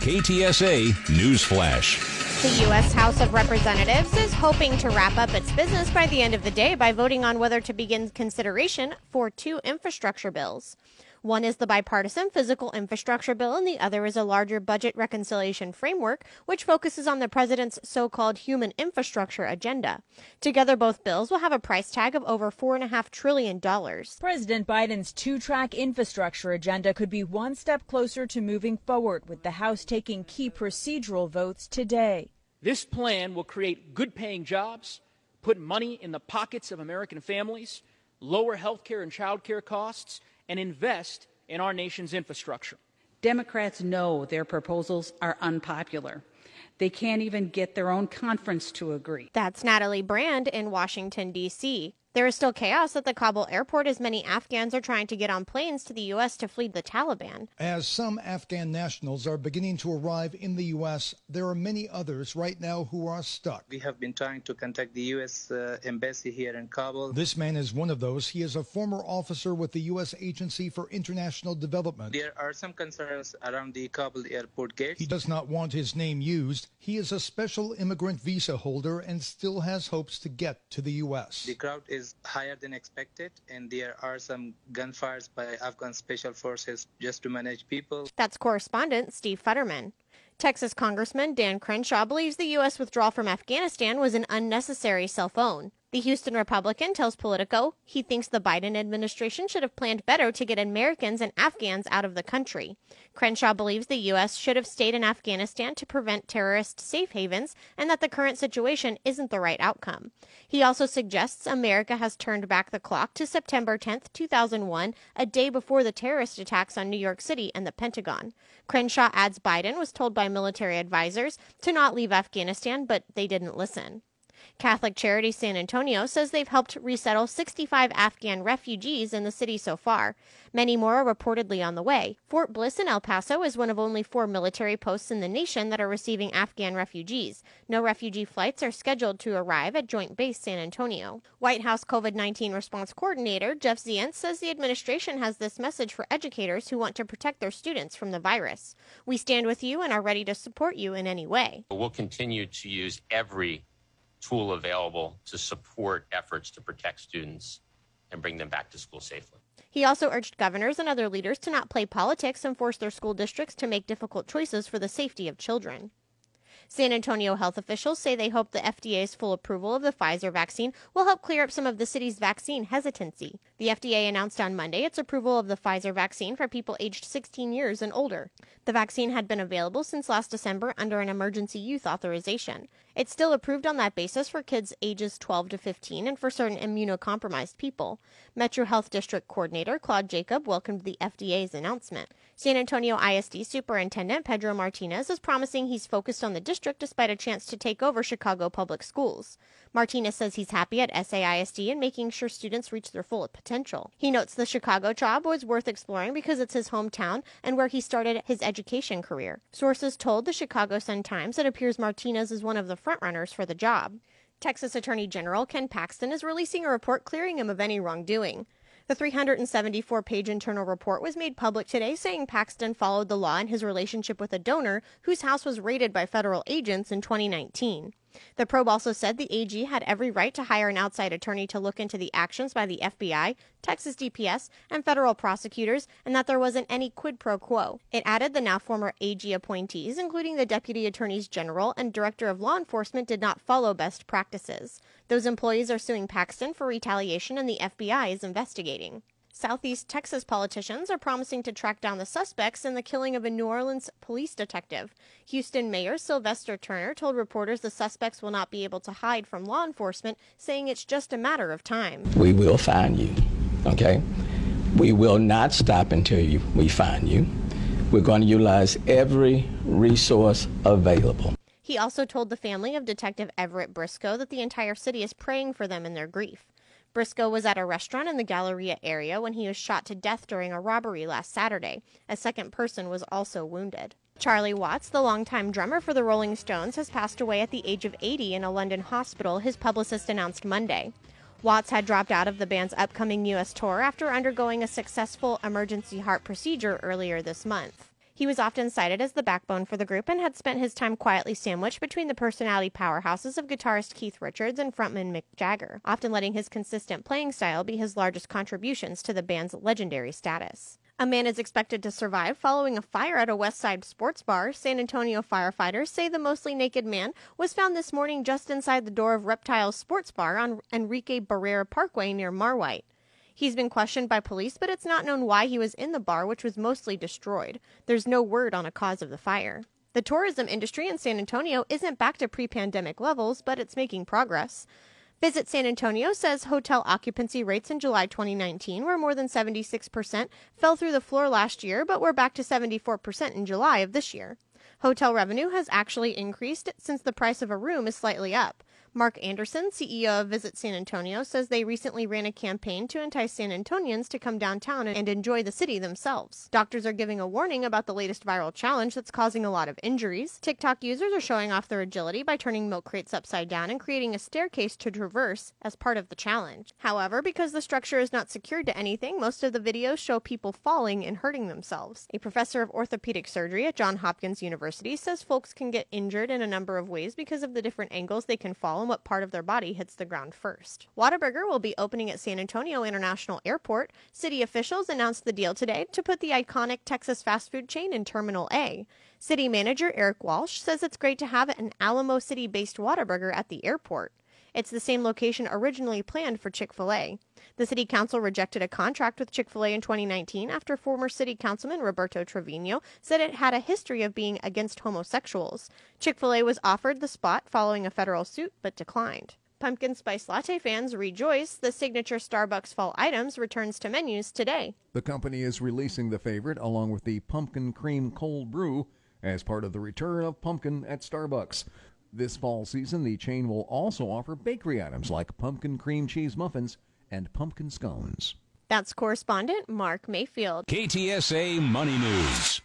KTSA Newsflash. The U.S. House of Representatives is hoping to wrap up its business by the end of the day by voting on whether to begin consideration for two infrastructure bills. One is the bipartisan physical infrastructure bill, and the other is a larger budget reconciliation framework, which focuses on the president's so called human infrastructure agenda. Together, both bills will have a price tag of over $4.5 trillion. President Biden's two track infrastructure agenda could be one step closer to moving forward, with the House taking key procedural votes today. This plan will create good paying jobs, put money in the pockets of American families, lower health care and child care costs, and invest in our nation's infrastructure. Democrats know their proposals are unpopular. They can't even get their own conference to agree. That's Natalie Brand in Washington, D.C. There is still chaos at the Kabul airport as many Afghans are trying to get on planes to the U.S. to flee the Taliban. As some Afghan nationals are beginning to arrive in the U.S., there are many others right now who are stuck. We have been trying to contact the U.S. Uh, embassy here in Kabul. This man is one of those. He is a former officer with the U.S. Agency for International Development. There are some concerns around the Kabul airport gate. He does not want his name used. He is a special immigrant visa holder and still has hopes to get to the U.S. The crowd is higher than expected, and there are some gunfires by Afghan special forces just to manage people. That's correspondent Steve Futterman. Texas Congressman Dan Crenshaw believes the U.S. withdrawal from Afghanistan was an unnecessary self own. The Houston Republican tells Politico he thinks the Biden administration should have planned better to get Americans and Afghans out of the country. Crenshaw believes the U.S. should have stayed in Afghanistan to prevent terrorist safe havens and that the current situation isn't the right outcome. He also suggests America has turned back the clock to September 10, 2001, a day before the terrorist attacks on New York City and the Pentagon. Crenshaw adds Biden was told by military advisors to not leave Afghanistan, but they didn't listen. Catholic Charity San Antonio says they've helped resettle 65 Afghan refugees in the city so far. Many more are reportedly on the way. Fort Bliss in El Paso is one of only four military posts in the nation that are receiving Afghan refugees. No refugee flights are scheduled to arrive at Joint Base San Antonio. White House COVID 19 response coordinator Jeff Zients says the administration has this message for educators who want to protect their students from the virus. We stand with you and are ready to support you in any way. We'll continue to use every tool available to support efforts to protect students and bring them back to school safely. He also urged governors and other leaders to not play politics and force their school districts to make difficult choices for the safety of children. San Antonio health officials say they hope the FDA's full approval of the Pfizer vaccine will help clear up some of the city's vaccine hesitancy. The FDA announced on Monday its approval of the Pfizer vaccine for people aged 16 years and older. The vaccine had been available since last December under an emergency use authorization. It's still approved on that basis for kids ages 12 to 15 and for certain immunocompromised people. Metro Health District Coordinator Claude Jacob welcomed the FDA's announcement. San Antonio ISD Superintendent Pedro Martinez is promising he's focused on the district despite a chance to take over Chicago Public Schools. Martinez says he's happy at SAISD and making sure students reach their full potential. He notes the Chicago job was worth exploring because it's his hometown and where he started his education career. Sources told the Chicago Sun-Times it appears Martinez is one of the frontrunners for the job. Texas Attorney General Ken Paxton is releasing a report clearing him of any wrongdoing. The 374 page internal report was made public today, saying Paxton followed the law in his relationship with a donor whose house was raided by federal agents in 2019. The probe also said the AG had every right to hire an outside attorney to look into the actions by the FBI, Texas DPS, and federal prosecutors, and that there wasn't any quid pro quo. It added the now former AG appointees, including the Deputy Attorneys General and Director of Law Enforcement, did not follow best practices. Those employees are suing Paxton for retaliation, and the FBI is investigating. Southeast Texas politicians are promising to track down the suspects in the killing of a New Orleans police detective. Houston Mayor Sylvester Turner told reporters the suspects will not be able to hide from law enforcement, saying it's just a matter of time. We will find you, okay? We will not stop until you, we find you. We're going to utilize every resource available. He also told the family of Detective Everett Briscoe that the entire city is praying for them in their grief. Briscoe was at a restaurant in the Galleria area when he was shot to death during a robbery last Saturday. A second person was also wounded. Charlie Watts, the longtime drummer for the Rolling Stones, has passed away at the age of 80 in a London hospital, his publicist announced Monday. Watts had dropped out of the band's upcoming U.S. tour after undergoing a successful emergency heart procedure earlier this month. He was often cited as the backbone for the group and had spent his time quietly sandwiched between the personality powerhouses of guitarist Keith Richards and frontman Mick Jagger, often letting his consistent playing style be his largest contributions to the band's legendary status. A man is expected to survive following a fire at a West Side sports bar. San Antonio firefighters say the mostly naked man was found this morning just inside the door of Reptiles Sports Bar on Enrique Barrera Parkway near Marwhite. He's been questioned by police, but it's not known why he was in the bar, which was mostly destroyed. There's no word on a cause of the fire. The tourism industry in San Antonio isn't back to pre pandemic levels, but it's making progress. Visit San Antonio says hotel occupancy rates in July 2019 were more than 76%, fell through the floor last year, but we're back to 74% in July of this year. Hotel revenue has actually increased since the price of a room is slightly up. Mark Anderson, CEO of Visit San Antonio, says they recently ran a campaign to entice San Antonians to come downtown and enjoy the city themselves. Doctors are giving a warning about the latest viral challenge that's causing a lot of injuries. TikTok users are showing off their agility by turning milk crates upside down and creating a staircase to traverse as part of the challenge. However, because the structure is not secured to anything, most of the videos show people falling and hurting themselves. A professor of orthopedic surgery at Johns Hopkins University says folks can get injured in a number of ways because of the different angles they can fall and what part of their body hits the ground first. Whataburger will be opening at San Antonio International Airport. City officials announced the deal today to put the iconic Texas fast food chain in Terminal A. City manager Erik Walsh says it's great to have an Alamo City based Whataburger at the airport. It's the same location originally planned for Chick fil A. The city council rejected a contract with Chick fil A in 2019 after former city councilman Roberto Trevino said it had a history of being against homosexuals. Chick fil A was offered the spot following a federal suit but declined. Pumpkin Spice Latte fans rejoice. The signature Starbucks fall items returns to menus today. The company is releasing the favorite along with the pumpkin cream cold brew as part of the return of pumpkin at Starbucks. This fall season, the chain will also offer bakery items like pumpkin cream cheese muffins and pumpkin scones. That's correspondent Mark Mayfield. KTSA Money News.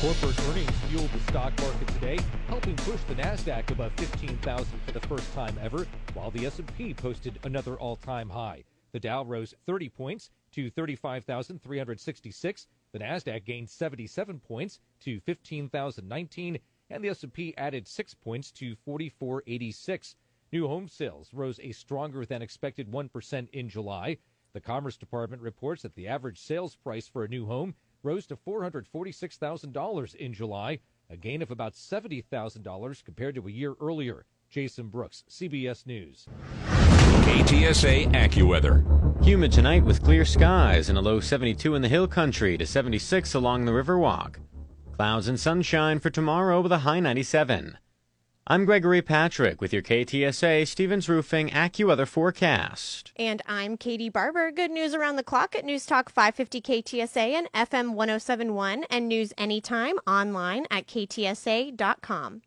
Corporate earnings fueled the stock market today, helping push the Nasdaq above 15,000 for the first time ever, while the S&P posted another all-time high. The Dow rose 30 points to 35,366. The Nasdaq gained 77 points to 15,019, and the S&P added 6 points to 4486. New home sales rose a stronger than expected 1% in July. The Commerce Department reports that the average sales price for a new home rose to $446,000 in July, a gain of about $70,000 compared to a year earlier. Jason Brooks, CBS News. KTSA AccuWeather. Humid tonight with clear skies and a low 72 in the hill country to 76 along the Riverwalk. Clouds and sunshine for tomorrow with a high 97. I'm Gregory Patrick with your KTSA Stevens Roofing AccuWeather forecast. And I'm Katie Barber. Good news around the clock at News Talk 550 KTSA and FM 1071 and news anytime online at ktsa.com.